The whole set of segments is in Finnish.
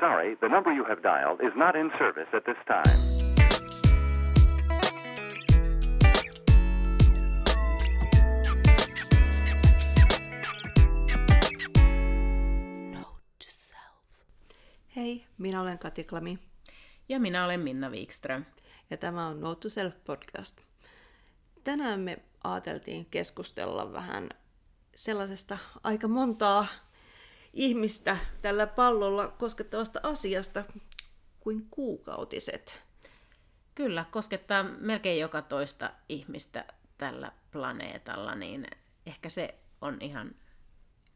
sorry, the number you have dialed is not in service at this time. Hei, minä olen Kati Klami Ja minä olen Minna Wikström. ja tämä on Note to Self podcast. Tänään me ajateltiin keskustella vähän sellaisesta aika montaa ihmistä tällä pallolla koskettavasta asiasta kuin kuukautiset. Kyllä, koskettaa melkein joka toista ihmistä tällä planeetalla, niin ehkä se on ihan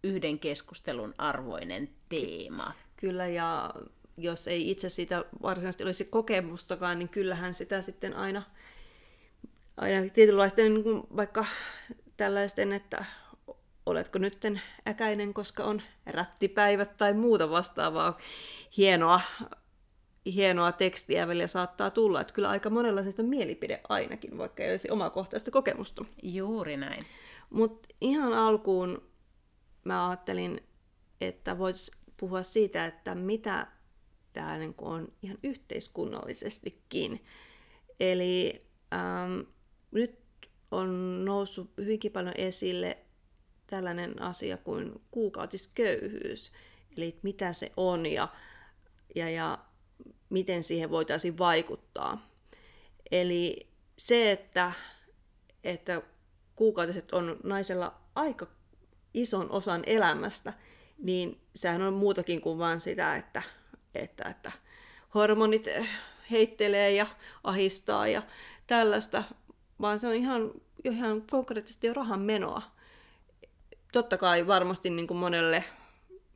yhden keskustelun arvoinen teema. Kyllä, ja jos ei itse siitä varsinaisesti olisi kokemustakaan, niin kyllähän sitä sitten aina, aina tietynlaisten niin kuin vaikka tällaisten, että oletko nytten äkäinen, koska on rättipäivät tai muuta vastaavaa hienoa, hienoa tekstiä välillä saattaa tulla. Että kyllä aika monenlaisesta mielipide ainakin, vaikka ei olisi omakohtaista kokemusta. Juuri näin. Mutta ihan alkuun mä ajattelin, että voisi puhua siitä, että mitä tämä niin on ihan yhteiskunnallisestikin. Eli ähm, nyt on noussut hyvinkin paljon esille tällainen asia kuin kuukautisköyhyys. Eli mitä se on ja, ja, ja miten siihen voitaisiin vaikuttaa. Eli se, että, että kuukautiset on naisella aika ison osan elämästä, niin sehän on muutakin kuin vain sitä, että, että, että hormonit heittelee ja ahistaa ja tällaista, vaan se on ihan, ihan konkreettisesti jo rahan menoa. Totta kai varmasti niin kuin monelle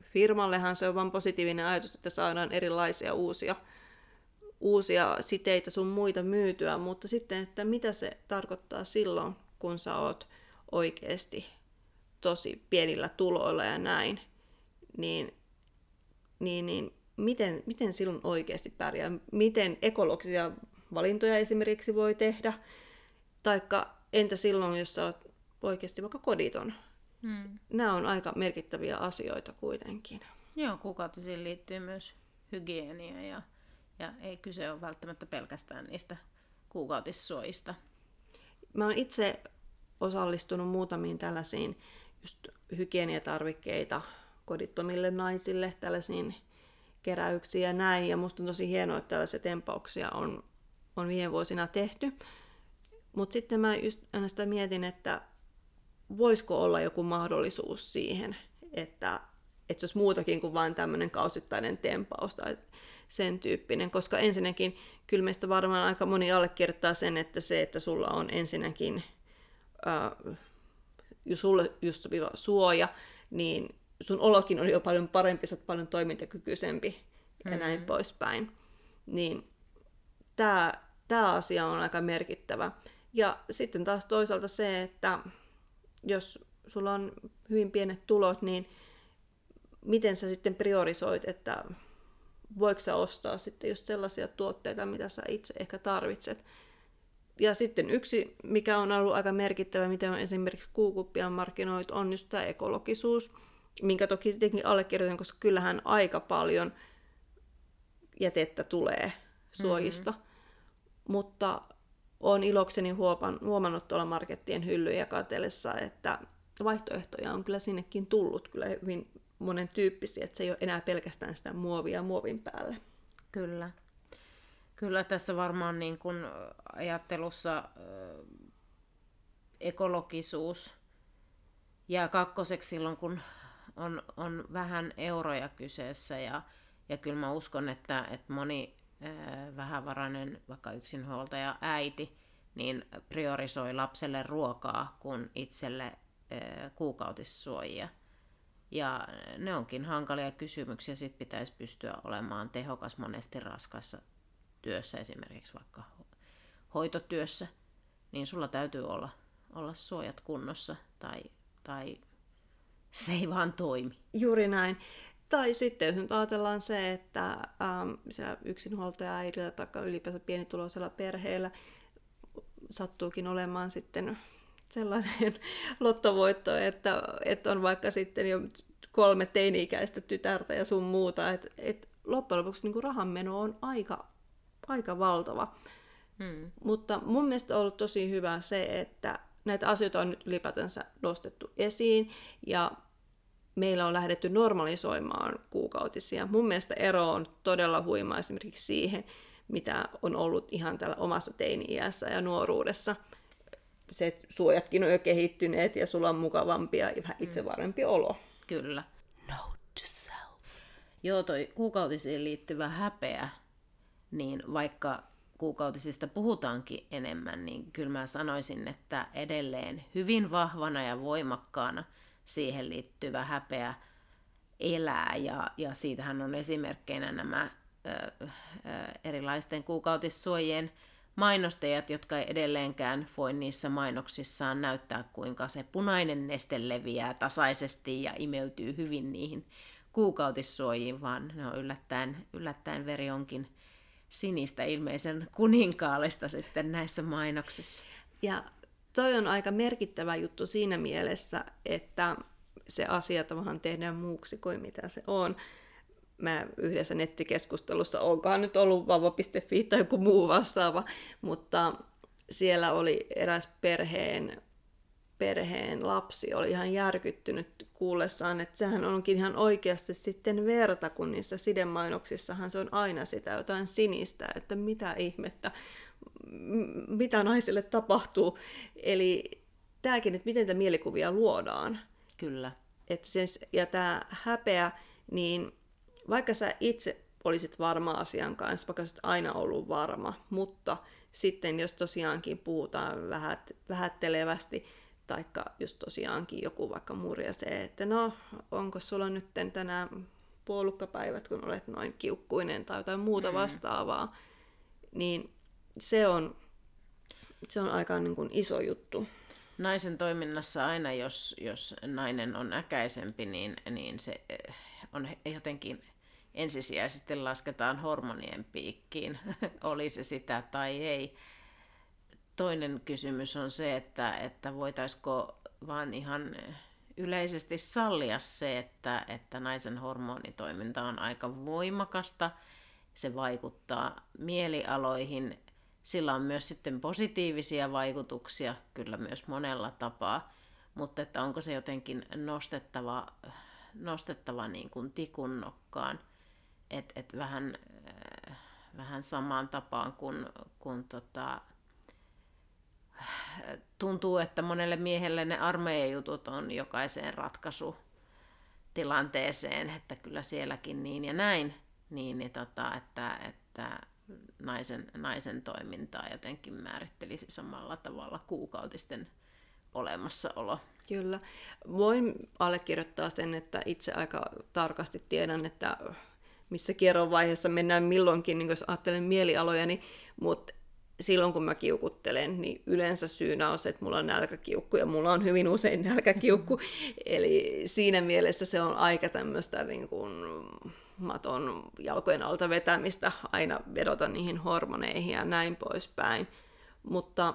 firmallehan se on vain positiivinen ajatus, että saadaan erilaisia uusia, uusia siteitä sun muita myytyä, mutta sitten, että mitä se tarkoittaa silloin, kun sä oot oikeasti tosi pienillä tuloilla ja näin, niin, niin, niin miten, miten silloin oikeasti pärjää? Miten ekologisia valintoja esimerkiksi voi tehdä? Taikka entä silloin, jos sä oot oikeasti vaikka koditon? Hmm. Nämä on aika merkittäviä asioita kuitenkin. Joo, kuukautisiin liittyy myös hygienia ja, ja ei kyse ole välttämättä pelkästään niistä kuukautissuojista. Mä oon itse osallistunut muutamiin tällaisiin just hygieniatarvikkeita kodittomille naisille, tällaisiin keräyksiin ja näin. Ja musta on tosi hienoa, että tällaisia tempauksia on, on viime vuosina tehty. Mutta sitten mä just aina sitä mietin, että voisiko olla joku mahdollisuus siihen, että, että se olisi muutakin kuin vain tämmöinen kausittainen tempaus tai sen tyyppinen, koska ensinnäkin kyllä meistä varmaan aika moni allekirjoittaa sen, että se, että sulla on ensinnäkin äh, sulle just sopiva suoja, niin sun olokin on jo paljon parempi, sä oot paljon toimintakykyisempi ja mm-hmm. näin poispäin. Niin tämä asia on aika merkittävä. Ja sitten taas toisaalta se, että jos sulla on hyvin pienet tulot, niin miten sä sitten priorisoit, että voiko sä ostaa sitten just sellaisia tuotteita, mitä sä itse ehkä tarvitset. Ja sitten yksi, mikä on ollut aika merkittävä, miten on esimerkiksi kuukuppia markkinoit, on just tämä ekologisuus, minkä toki tietenkin allekirjoitan, koska kyllähän aika paljon jätettä tulee suojista. Mm-hmm. Mutta on ilokseni huomannut tuolla markettien hyllyjä katsellessa, että vaihtoehtoja on kyllä sinnekin tullut kyllä hyvin monen tyyppisiä, että se ei ole enää pelkästään sitä muovia muovin päälle. Kyllä. Kyllä tässä varmaan niin kuin ajattelussa äh, ekologisuus jää kakkoseksi silloin, kun on, on vähän euroja kyseessä ja, ja kyllä mä uskon, että, että moni vähävarainen, vaikka yksinhuoltaja äiti, niin priorisoi lapselle ruokaa kuin itselle äh, kuukautissuojia. Ja ne onkin hankalia kysymyksiä, sit pitäisi pystyä olemaan tehokas monesti raskassa työssä, esimerkiksi vaikka hoitotyössä, niin sulla täytyy olla, olla suojat kunnossa tai, tai se ei vaan toimi. Juuri näin. Tai sitten jos nyt ajatellaan se, että ähm, siellä yksinhuoltaja äidillä tai ylipäänsä pienituloisella perheellä sattuukin olemaan sitten sellainen lottovoitto, että, että on vaikka sitten jo kolme teini-ikäistä tytärtä ja sun muuta, että, että loppujen lopuksi niin rahanmeno on aika, aika valtava. Hmm. Mutta mun mielestä on ollut tosi hyvä se, että näitä asioita on nyt ylipäätänsä nostettu esiin ja meillä on lähdetty normalisoimaan kuukautisia. Mun mielestä ero on todella huima esimerkiksi siihen, mitä on ollut ihan tällä omassa teini-iässä ja nuoruudessa. Se, että suojatkin on jo kehittyneet ja sulla on mukavampia ja vähän itsevarmempi olo. Kyllä. Note to self. Joo, toi kuukautisiin liittyvä häpeä, niin vaikka kuukautisista puhutaankin enemmän, niin kyllä mä sanoisin, että edelleen hyvin vahvana ja voimakkaana siihen liittyvä häpeä elää. Ja, ja siitähän on esimerkkeinä nämä ö, ö, erilaisten kuukautissuojien mainostajat, jotka ei edelleenkään voi niissä mainoksissaan näyttää, kuinka se punainen neste leviää tasaisesti ja imeytyy hyvin niihin kuukautissuojiin, vaan ne on yllättäen, yllättäen veri onkin sinistä ilmeisen kuninkaallista sitten näissä mainoksissa. Ja toi on aika merkittävä juttu siinä mielessä, että se asia tavallaan tehdään muuksi kuin mitä se on. Mä yhdessä nettikeskustelussa, onkaan nyt ollut vauva.fi tai joku muu vastaava, mutta siellä oli eräs perheen, perheen lapsi, oli ihan järkyttynyt kuullessaan, että sehän onkin ihan oikeasti sitten verta, kun niissä sidemainoksissahan se on aina sitä jotain sinistä, että mitä ihmettä, mitä naisille tapahtuu. Eli tämäkin, että miten tätä mielikuvia luodaan. Kyllä. Et siis, ja tämä häpeä, niin vaikka sä itse olisit varma asian kanssa, vaikka sä aina ollut varma, mutta sitten jos tosiaankin puhutaan vähät, vähättelevästi, taikka jos tosiaankin joku vaikka se, että no, onko sulla nyt tänään puolukkapäivät, kun olet noin kiukkuinen tai jotain muuta mm. vastaavaa, niin se on, se on aika niin kuin iso juttu. Naisen toiminnassa aina, jos, jos nainen on äkäisempi, niin, niin se eh, on jotenkin ensisijaisesti lasketaan hormonien piikkiin, oli se sitä tai ei. Toinen kysymys on se, että, että voitaisiko vaan ihan yleisesti sallia se, että, että naisen hormonitoiminta on aika voimakasta. Se vaikuttaa mielialoihin. Sillä on myös sitten positiivisia vaikutuksia, kyllä myös monella tapaa. Mutta että onko se jotenkin nostettava, nostettava niin kuin tikunnokkaan. Että et vähän, vähän samaan tapaan kuin, kuin tota, tuntuu, että monelle miehelle ne armeijajutut on jokaiseen ratkaisu tilanteeseen, että kyllä sielläkin niin ja näin, niin, niin tota, että, että naisen, naisen toimintaa jotenkin määrittelisi samalla tavalla kuukautisten olemassaolo. Kyllä. Voin allekirjoittaa sen, että itse aika tarkasti tiedän, että missä kierron vaiheessa mennään milloinkin, niin jos ajattelen mielialojani, mutta silloin kun mä kiukuttelen, niin yleensä syynä on se, että mulla on nälkäkiukku ja mulla on hyvin usein nälkäkiukku. Eli siinä mielessä se on aika tämmöistä niin kuin maton jalkojen alta vetämistä, aina vedota niihin hormoneihin ja näin poispäin. Mutta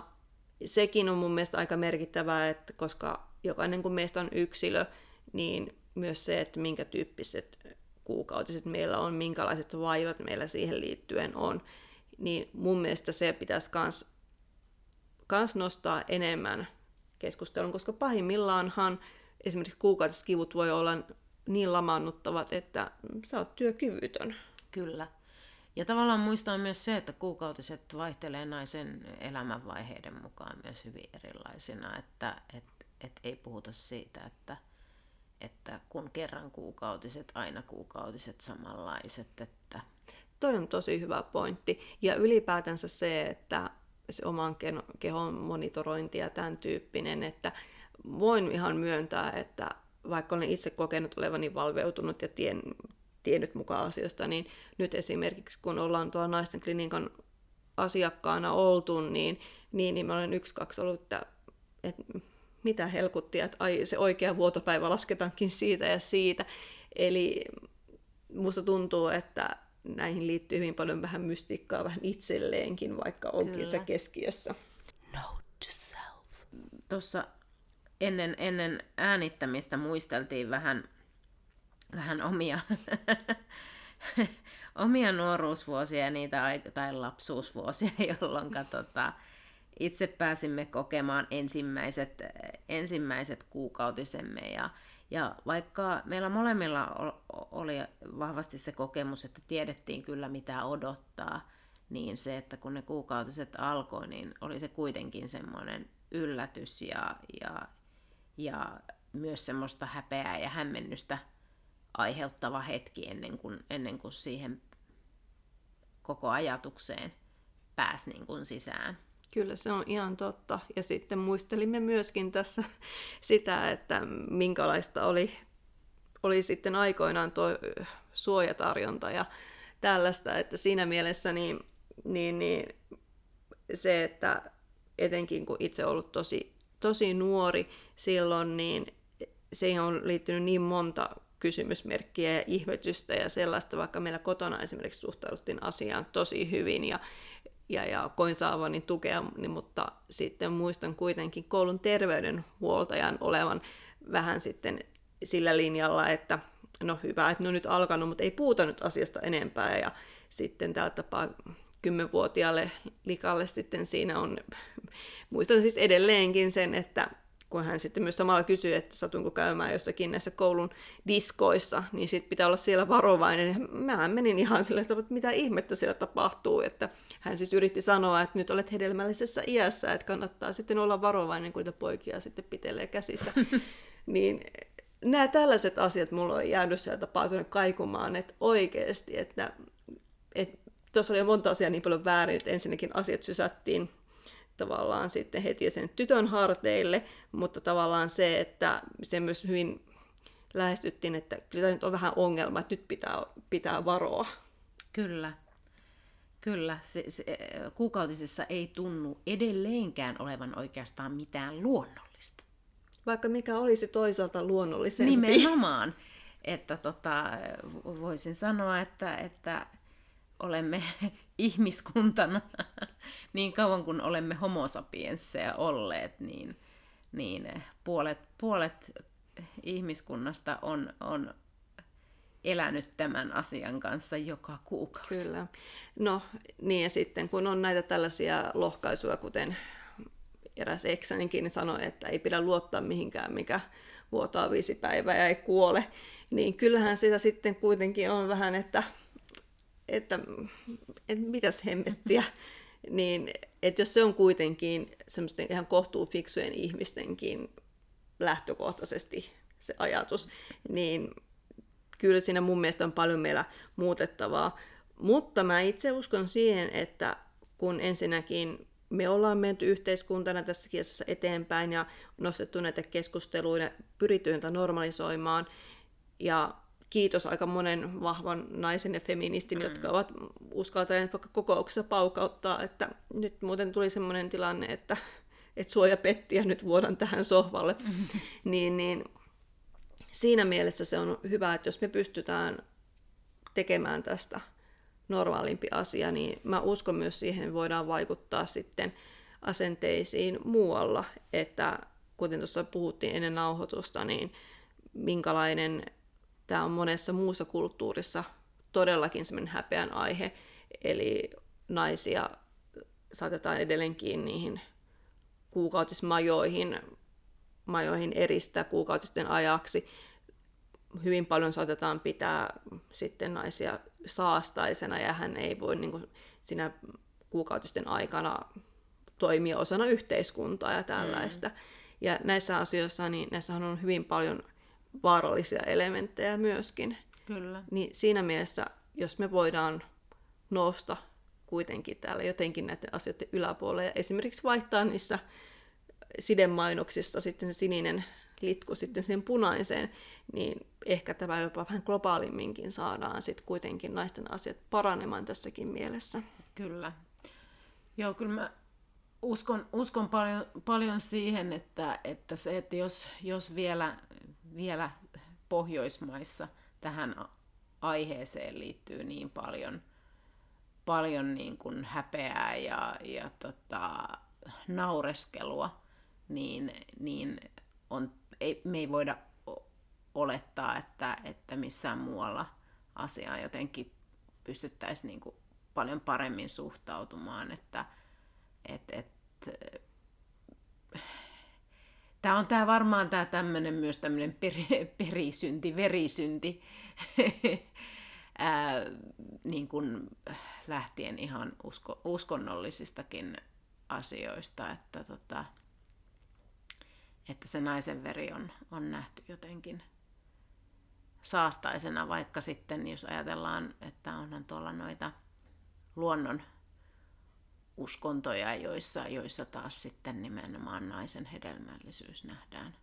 sekin on mun mielestä aika merkittävää, että koska jokainen kun meistä on yksilö, niin myös se, että minkä tyyppiset kuukautiset meillä on, minkälaiset vaivat meillä siihen liittyen on, niin mun mielestä se pitäisi kans, kans nostaa enemmän keskustelun, koska pahimmillaanhan esimerkiksi kuukautiskivut voi olla niin lamaannuttavat, että sä oot työkyvytön. Kyllä. Ja tavallaan muistaa myös se, että kuukautiset vaihtelee naisen elämänvaiheiden mukaan myös hyvin erilaisina, että et, et ei puhuta siitä, että, että kun kerran kuukautiset, aina kuukautiset samanlaiset, että Toi on tosi hyvä pointti. Ja ylipäätänsä se, että se oman kehon monitorointi ja tämän tyyppinen, että voin ihan myöntää, että vaikka olen itse kokenut olevani valveutunut ja tien, tiennyt mukaan asioista, niin nyt esimerkiksi kun ollaan tuolla naisten klinikan asiakkaana oltu, niin, niin, niin mä olen yksi, kaksi ollut, että, että mitä helkuttia, että ai, se oikea vuotopäivä lasketaankin siitä ja siitä. Eli musta tuntuu, että näihin liittyy hyvin paljon vähän mystiikkaa vähän itselleenkin, vaikka onkin Kyllä. se keskiössä. Note to self. Tuossa ennen, ennen äänittämistä muisteltiin vähän, vähän omia, omia nuoruusvuosia niitä, tai lapsuusvuosia, jolloin tota, itse pääsimme kokemaan ensimmäiset, ensimmäiset kuukautisemme. Ja, ja vaikka meillä molemmilla oli vahvasti se kokemus, että tiedettiin kyllä mitä odottaa, niin se, että kun ne kuukautiset alkoi, niin oli se kuitenkin semmoinen yllätys ja, ja, ja myös semmoista häpeää ja hämmennystä aiheuttava hetki ennen kuin, ennen kuin siihen koko ajatukseen pääsi niin kuin sisään. Kyllä se on ihan totta. Ja sitten muistelimme myöskin tässä sitä, että minkälaista oli, oli sitten aikoinaan tuo suojatarjonta ja tällaista, että siinä mielessä niin, niin, niin se, että etenkin kun itse ollut tosi, tosi nuori silloin, niin siihen on liittynyt niin monta kysymysmerkkiä ja ihmetystä ja sellaista, vaikka meillä kotona esimerkiksi suhtauduttiin asiaan tosi hyvin ja, ja, ja koin saavani tukea, niin, mutta sitten muistan kuitenkin koulun terveydenhuoltajan olevan vähän sitten sillä linjalla, että no hyvä, että ne on nyt alkanut, mutta ei puhuta nyt asiasta enempää ja sitten tällä tapaa kymmenvuotiaalle likalle sitten siinä on, muistan siis edelleenkin sen, että kun hän sitten myös samalla kysyy, että satunko käymään jossakin näissä koulun diskoissa, niin sitten pitää olla siellä varovainen. Mä menin ihan sille, että mitä ihmettä siellä tapahtuu, että hän siis yritti sanoa, että nyt olet hedelmällisessä iässä, että kannattaa sitten olla varovainen, kun niitä poikia sitten pitelee käsistä. niin nämä tällaiset asiat mulla on jäänyt sieltä tapaa kaikumaan, että oikeasti, että, että tuossa oli monta asiaa niin paljon väärin, että ensinnäkin asiat sysättiin tavallaan sitten heti sen tytön harteille, mutta tavallaan se, että se myös hyvin lähestyttiin, että kyllä tämä nyt on vähän ongelma, että nyt pitää, pitää varoa. Kyllä. Kyllä, se, se, kuukautisessa ei tunnu edelleenkään olevan oikeastaan mitään luonnollista. Vaikka mikä olisi toisaalta luonnollisempi. Nimenomaan. Että tota, voisin sanoa, että, että olemme ihmiskuntana niin kauan kuin olemme homosapiensseja olleet, niin, niin puolet, puolet ihmiskunnasta on, on elänyt tämän asian kanssa joka kuukausi. Kyllä. No niin ja sitten kun on näitä tällaisia lohkaisuja, kuten eräs eksänikin sanoi, että ei pidä luottaa mihinkään, mikä vuotaa viisi päivää ja ei kuole, niin kyllähän sitä sitten kuitenkin on vähän, että että, että mitäs hemmettiä, niin että jos se on kuitenkin semmoisten ihan kohtuu fiksujen ihmistenkin lähtökohtaisesti se ajatus, niin kyllä siinä mun mielestä on paljon meillä muutettavaa. Mutta mä itse uskon siihen, että kun ensinnäkin me ollaan menty yhteiskuntana tässä kielessä eteenpäin ja nostettu näitä keskusteluja, pyritty normalisoimaan ja kiitos aika monen vahvan naisen ja feministin, mm. jotka ovat uskaltaneet vaikka kokouksessa paukauttaa, että nyt muuten tuli sellainen tilanne, että, että suoja petti ja nyt vuodan tähän sohvalle. Mm. niin, niin siinä mielessä se on hyvä, että jos me pystytään tekemään tästä normaalimpi asia, niin mä uskon myös siihen voidaan vaikuttaa sitten asenteisiin muualla, että kuten tuossa puhuttiin ennen nauhoitusta, niin minkälainen tämä on monessa muussa kulttuurissa todellakin semmoinen häpeän aihe, eli naisia saatetaan edelleenkin niihin kuukautismajoihin majoihin eristää kuukautisten ajaksi. Hyvin paljon saatetaan pitää sitten naisia saastaisena ja hän ei voi niin kuin, siinä kuukautisten aikana toimia osana yhteiskuntaa ja tällaista. Mm. Ja näissä asioissa, niin näissähän on hyvin paljon vaarallisia elementtejä myöskin. Kyllä. Niin siinä mielessä, jos me voidaan nousta kuitenkin täällä jotenkin näiden asioiden yläpuolelle ja esimerkiksi vaihtaa niissä sidemainoksissa sitten se sininen litku sitten sen punaiseen, niin ehkä tämä jopa vähän globaalimminkin saadaan sitten kuitenkin naisten asiat paranemaan tässäkin mielessä. Kyllä. Joo, kyllä mä uskon, uskon paljon, paljon siihen, että, että se, että jos, jos vielä vielä Pohjoismaissa tähän aiheeseen liittyy niin paljon, paljon niin kuin häpeää ja, ja tota, naureskelua, niin, niin on, ei, me ei voida olettaa, että, että missään muualla asia on jotenkin pystyttäisiin niin kuin paljon paremmin suhtautumaan, että et, et, Tämä on tämä varmaan tämä tämmöinen myös tämmöinen per, perisynti, verisynti, ää, niin kuin lähtien ihan usko, uskonnollisistakin asioista, että, tota, että se naisen veri on, on nähty jotenkin saastaisena, vaikka sitten jos ajatellaan, että onhan tuolla noita luonnon uskontoja, joissa, joissa taas sitten nimenomaan naisen hedelmällisyys nähdään,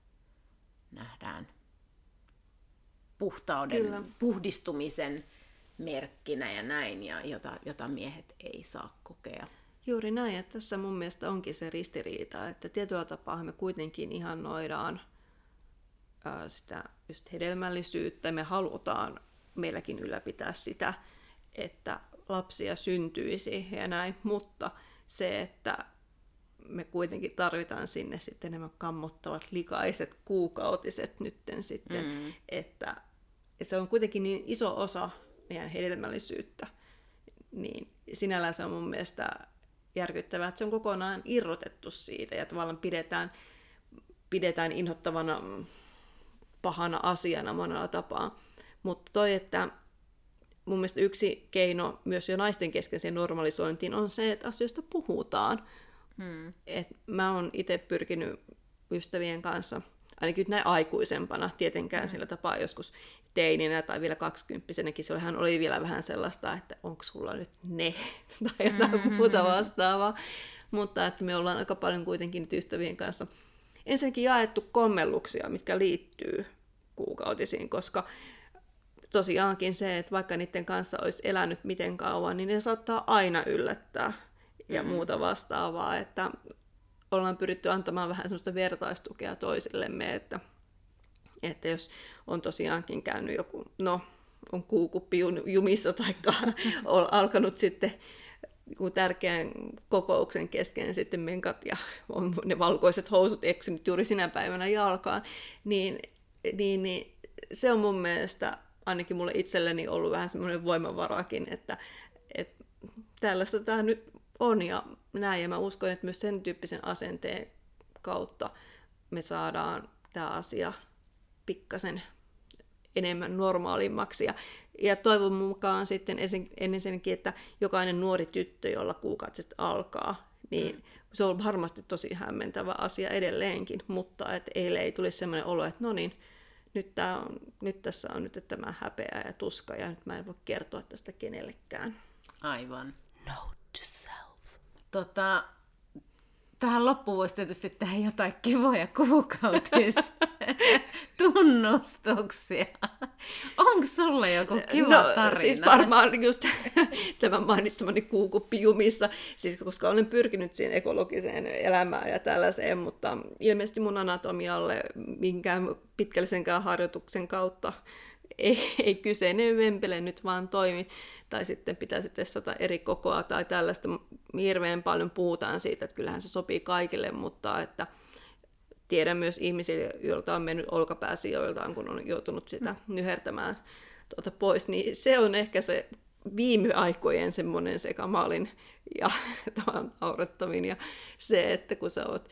nähdään puhtauden, Kyllä. puhdistumisen merkkinä ja näin, ja jota, jota miehet ei saa kokea. Juuri näin, että tässä mun mielestä onkin se ristiriita, että tietyllä tapaa me kuitenkin ihannoidaan ää, sitä just hedelmällisyyttä, me halutaan meilläkin ylläpitää sitä, että lapsia syntyisi ja näin, mutta se, että me kuitenkin tarvitaan sinne sitten nämä kammottavat likaiset kuukautiset nytten sitten, mm. että, että se on kuitenkin niin iso osa meidän hedelmällisyyttä, niin sinällään se on mun mielestä järkyttävää, että se on kokonaan irrotettu siitä ja tavallaan pidetään, pidetään inhottavana pahana asiana monella tapaa. Mutta toi, että mun mielestä yksi keino myös jo naisten kesken normalisointiin on se, että asioista puhutaan. Hmm. Et mä oon itse pyrkinyt ystävien kanssa, ainakin näin aikuisempana, tietenkään hmm. sillä tapaa joskus teininä tai vielä kaksikymppisenäkin, hän oli vielä vähän sellaista, että onko sulla nyt ne tai jotain hmm. muuta vastaavaa. Mutta että me ollaan aika paljon kuitenkin nyt ystävien kanssa ensinnäkin jaettu kommelluksia, mitkä liittyy kuukautisiin, koska tosiaankin se, että vaikka niiden kanssa olisi elänyt miten kauan, niin ne saattaa aina yllättää ja mm. muuta vastaavaa, että ollaan pyritty antamaan vähän sellaista vertaistukea toisillemme, että, että jos on tosiaankin käynyt joku, no on kuukuppi jumissa tai on alkanut sitten tärkeän kokouksen kesken sitten menkat ja on ne valkoiset housut eksynyt juuri sinä päivänä jalkaan, niin, niin, niin se on mun mielestä ainakin mulle itselleni ollut vähän semmoinen voimavarakin, että, että tällaista tämä nyt on ja näin. Ja mä uskon, että myös sen tyyppisen asenteen kautta me saadaan tämä asia pikkasen enemmän normaalimmaksi. Ja, ja toivon mukaan sitten ensinnäkin, että jokainen nuori tyttö, jolla kuukautiset alkaa, niin mm. se on varmasti tosi hämmentävä asia edelleenkin, mutta että ei tulisi sellainen olo, että no niin, nyt, tää on, nyt tässä on nyt tämä häpeä ja tuska ja nyt mä en voi kertoa tästä kenellekään. Aivan. Note to self. Tota, tähän loppuun voisi tietysti tehdä jotain kivoja kuukautistunnustuksia. Onko sulla joku kiva no, tarina? siis varmaan just tämä mainitsemani kuukuppi jumissa, siis koska olen pyrkinyt siihen ekologiseen elämään ja tällaiseen, mutta ilmeisesti mun anatomialle minkään pitkällisenkään harjoituksen kautta ei, ei kyseinen vempele nyt vaan toimi, tai sitten pitäisi testata eri kokoa tai tällaista. Hirveän paljon puhutaan siitä, että kyllähän se sopii kaikille, mutta että tiedän myös ihmisiä, joilta on mennyt olkapääsijoiltaan, kun on joutunut sitä mm. nyhertämään tuota pois, niin se on ehkä se viime aikojen semmoinen sekamalin ja tavan naurettavin ja se, että kun sä oot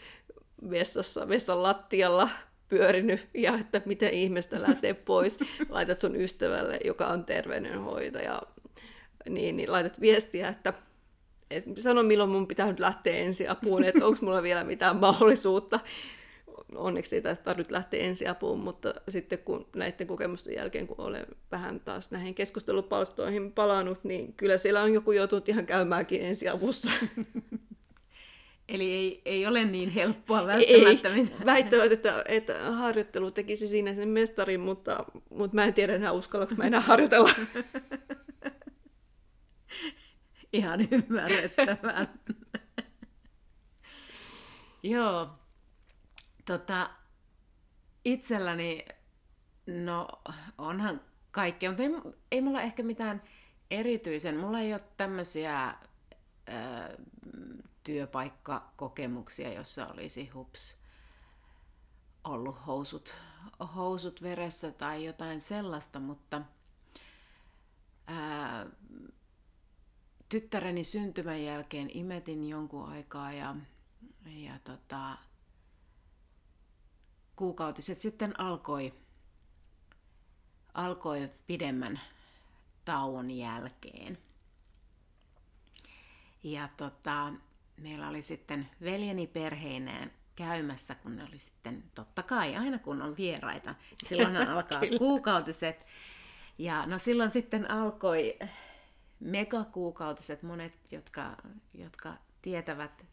vessassa, vessan lattialla pyörinyt ja että miten ihmistä lähtee pois. Laitat sun ystävälle, joka on terveydenhoitaja, niin, niin laitat viestiä, että et sano milloin mun pitää nyt lähteä ensiapuun, että onko mulla vielä mitään mahdollisuutta. Onneksi ei tarvitse lähteä ensiapuun, mutta sitten kun näiden kokemusten jälkeen, kun olen vähän taas näihin keskustelupalstoihin palannut, niin kyllä siellä on joku joutunut ihan käymäänkin ensiavussa. Eli ei, ei ole niin helppoa välttämättä. Ei, väittävät, että, että harjoittelu tekisi siinä sen mestarin, mutta, mutta mä en tiedä enää uskallanko mä enää harjoitella. Ihan ymmärrettävää. Joo. Tota, itselläni, no onhan kaikkea, mutta ei, ei mulla ehkä mitään erityisen, mulla ei ole tämmöisiä työpaikkakokemuksia, jossa olisi hups ollut housut, housut veressä tai jotain sellaista, mutta ää, tyttäreni syntymän jälkeen imetin jonkun aikaa ja, ja tota, kuukautiset sitten alkoi, alkoi pidemmän tauon jälkeen. Ja tota, meillä oli sitten veljeni perheineen käymässä, kun ne oli sitten, totta kai, aina kun on vieraita, silloin alkaa kuukautiset. Ja no silloin sitten alkoi megakuukautiset, monet, jotka, jotka tietävät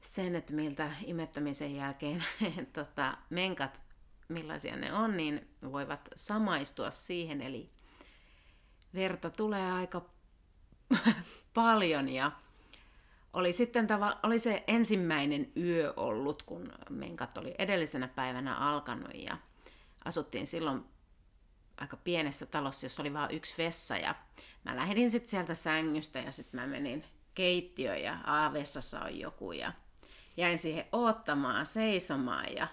sen, että miltä imettämisen jälkeen tota, menkat, millaisia ne on, niin voivat samaistua siihen. Eli verta tulee aika paljon ja oli sitten tava, oli se ensimmäinen yö ollut, kun menkat oli edellisenä päivänä alkanut ja asuttiin silloin aika pienessä talossa, jossa oli vain yksi vessa ja mä lähdin sitten sieltä sängystä ja sitten mä menin keittiöön ja A-vessassa on joku ja jäin siihen oottamaan, seisomaan ja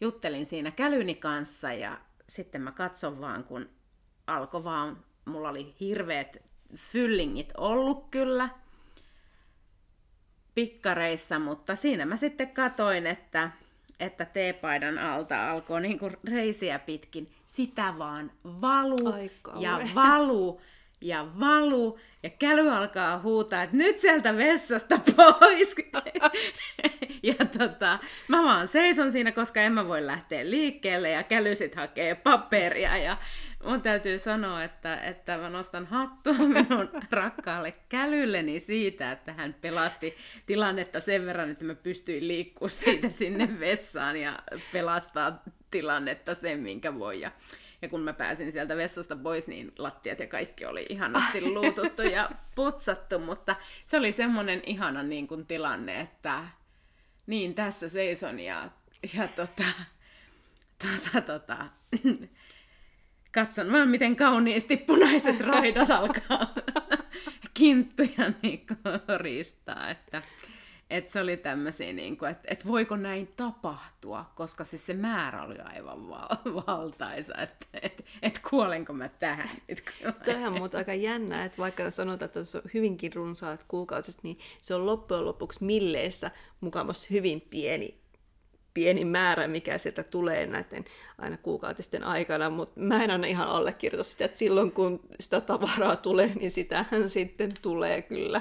juttelin siinä kälyni kanssa ja sitten mä katson vaan, kun alkoi vaan, mulla oli hirveät fyllingit ollut kyllä pikkareissa, mutta siinä mä sitten katoin, että, että teepaidan alta alkoi niinku reisiä pitkin. Sitä vaan valu ja valu ja valu, ja käly alkaa huutaa, että nyt sieltä vessasta pois. ja tota, mä vaan seison siinä, koska en mä voi lähteä liikkeelle, ja käly sit hakee paperia, ja mun täytyy sanoa, että, että mä nostan hattua minun rakkaalle kälylleni siitä, että hän pelasti tilannetta sen verran, että mä pystyin liikkua siitä sinne vessaan ja pelastaa tilannetta sen, minkä voi. Ja ja kun mä pääsin sieltä vessasta pois, niin lattiat ja kaikki oli ihanasti luututtu ja putsattu, mutta se oli semmoinen ihana niin kuin tilanne, että niin tässä seison ja, ja tota, tota, tota, katson vaan miten kauniisti punaiset raidat alkaa kinttuja niin ristaa, että et se oli tämmöisiä, niin kuin, että et voiko näin tapahtua, koska siis se määrä oli aivan val- valtaisa, että et, et kuolenko mä tähän. Tähän mutta aika jännä, että vaikka sanotaan, että se on hyvinkin runsaat kuukausit, niin se on loppujen lopuksi milleessä mukamassa hyvin pieni pieni määrä, mikä sieltä tulee näiden aina kuukautisten aikana, mutta mä en aina ihan allekirjoita sitä, että silloin kun sitä tavaraa tulee, niin sitähän sitten tulee kyllä.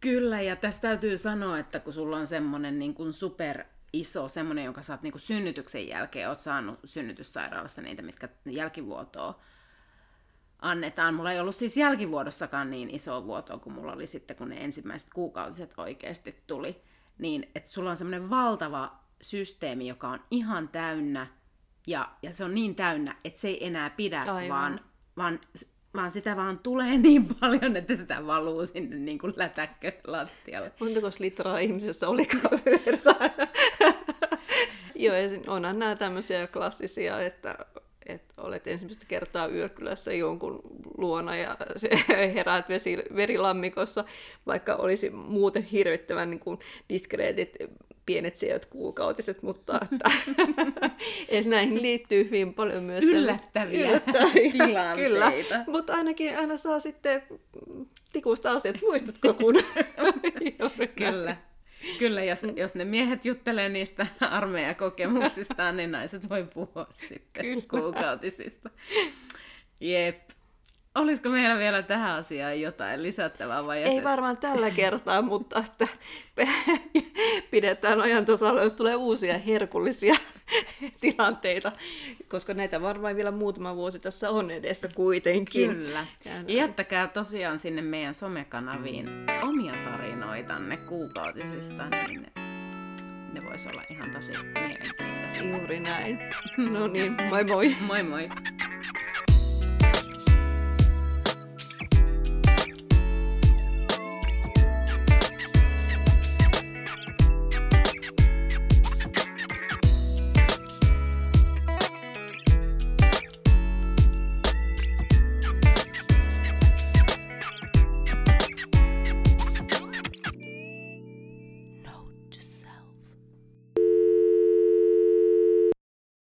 Kyllä, ja tässä täytyy sanoa, että kun sulla on semmoinen niin kuin super iso, semmoinen, jonka sä oot niin kuin synnytyksen jälkeen, oot saanut synnytyssairaalasta niitä, mitkä jälkivuotoa annetaan. Mulla ei ollut siis jälkivuodossakaan niin iso vuotoa kuin mulla oli sitten, kun ne ensimmäiset kuukautiset oikeasti tuli. Niin, että sulla on semmoinen valtava systeemi, joka on ihan täynnä, ja, ja se on niin täynnä, että se ei enää pidä, vaan, vaan vaan sitä vaan tulee niin paljon, että sitä valuu sinne niin kuin lätäkkö lattialle. Montako litraa ihmisessä olikaan verta? Joo, ja onhan nämä tämmöisiä klassisia, että, että olet ensimmäistä kertaa yökylässä jonkun luona ja se heräät vesi, verilammikossa, vaikka olisi muuten hirvittävän niin kuin diskreetit pienet sijoit kuukautiset, mutta että, että näihin liittyy hyvin paljon myös yllättäviä, yllättäviä tilanteita. Kyllä, mutta ainakin aina saa sitten tikusta asiat. Muistatko kun? kyllä. Kyllä, jos, jos ne miehet juttelee niistä armeijakokemuksistaan, niin naiset voi puhua sitten Kyllä. kuukautisista. Jep. Olisiko meillä vielä tähän asiaan jotain lisättävää vai Ei varmaan tällä kertaa, mutta että pidetään ajan tasalla, jos tulee uusia herkullisia tilanteita, koska näitä varmaan vielä muutama vuosi tässä on edessä kuitenkin. Kyllä. Jättäkää tosiaan sinne meidän somekanaviin omia tarinoitanne kuukautisista, niin ne vois olla ihan tosi mielenkiintoisia. Juuri näin. No niin, moi moi. moi moi.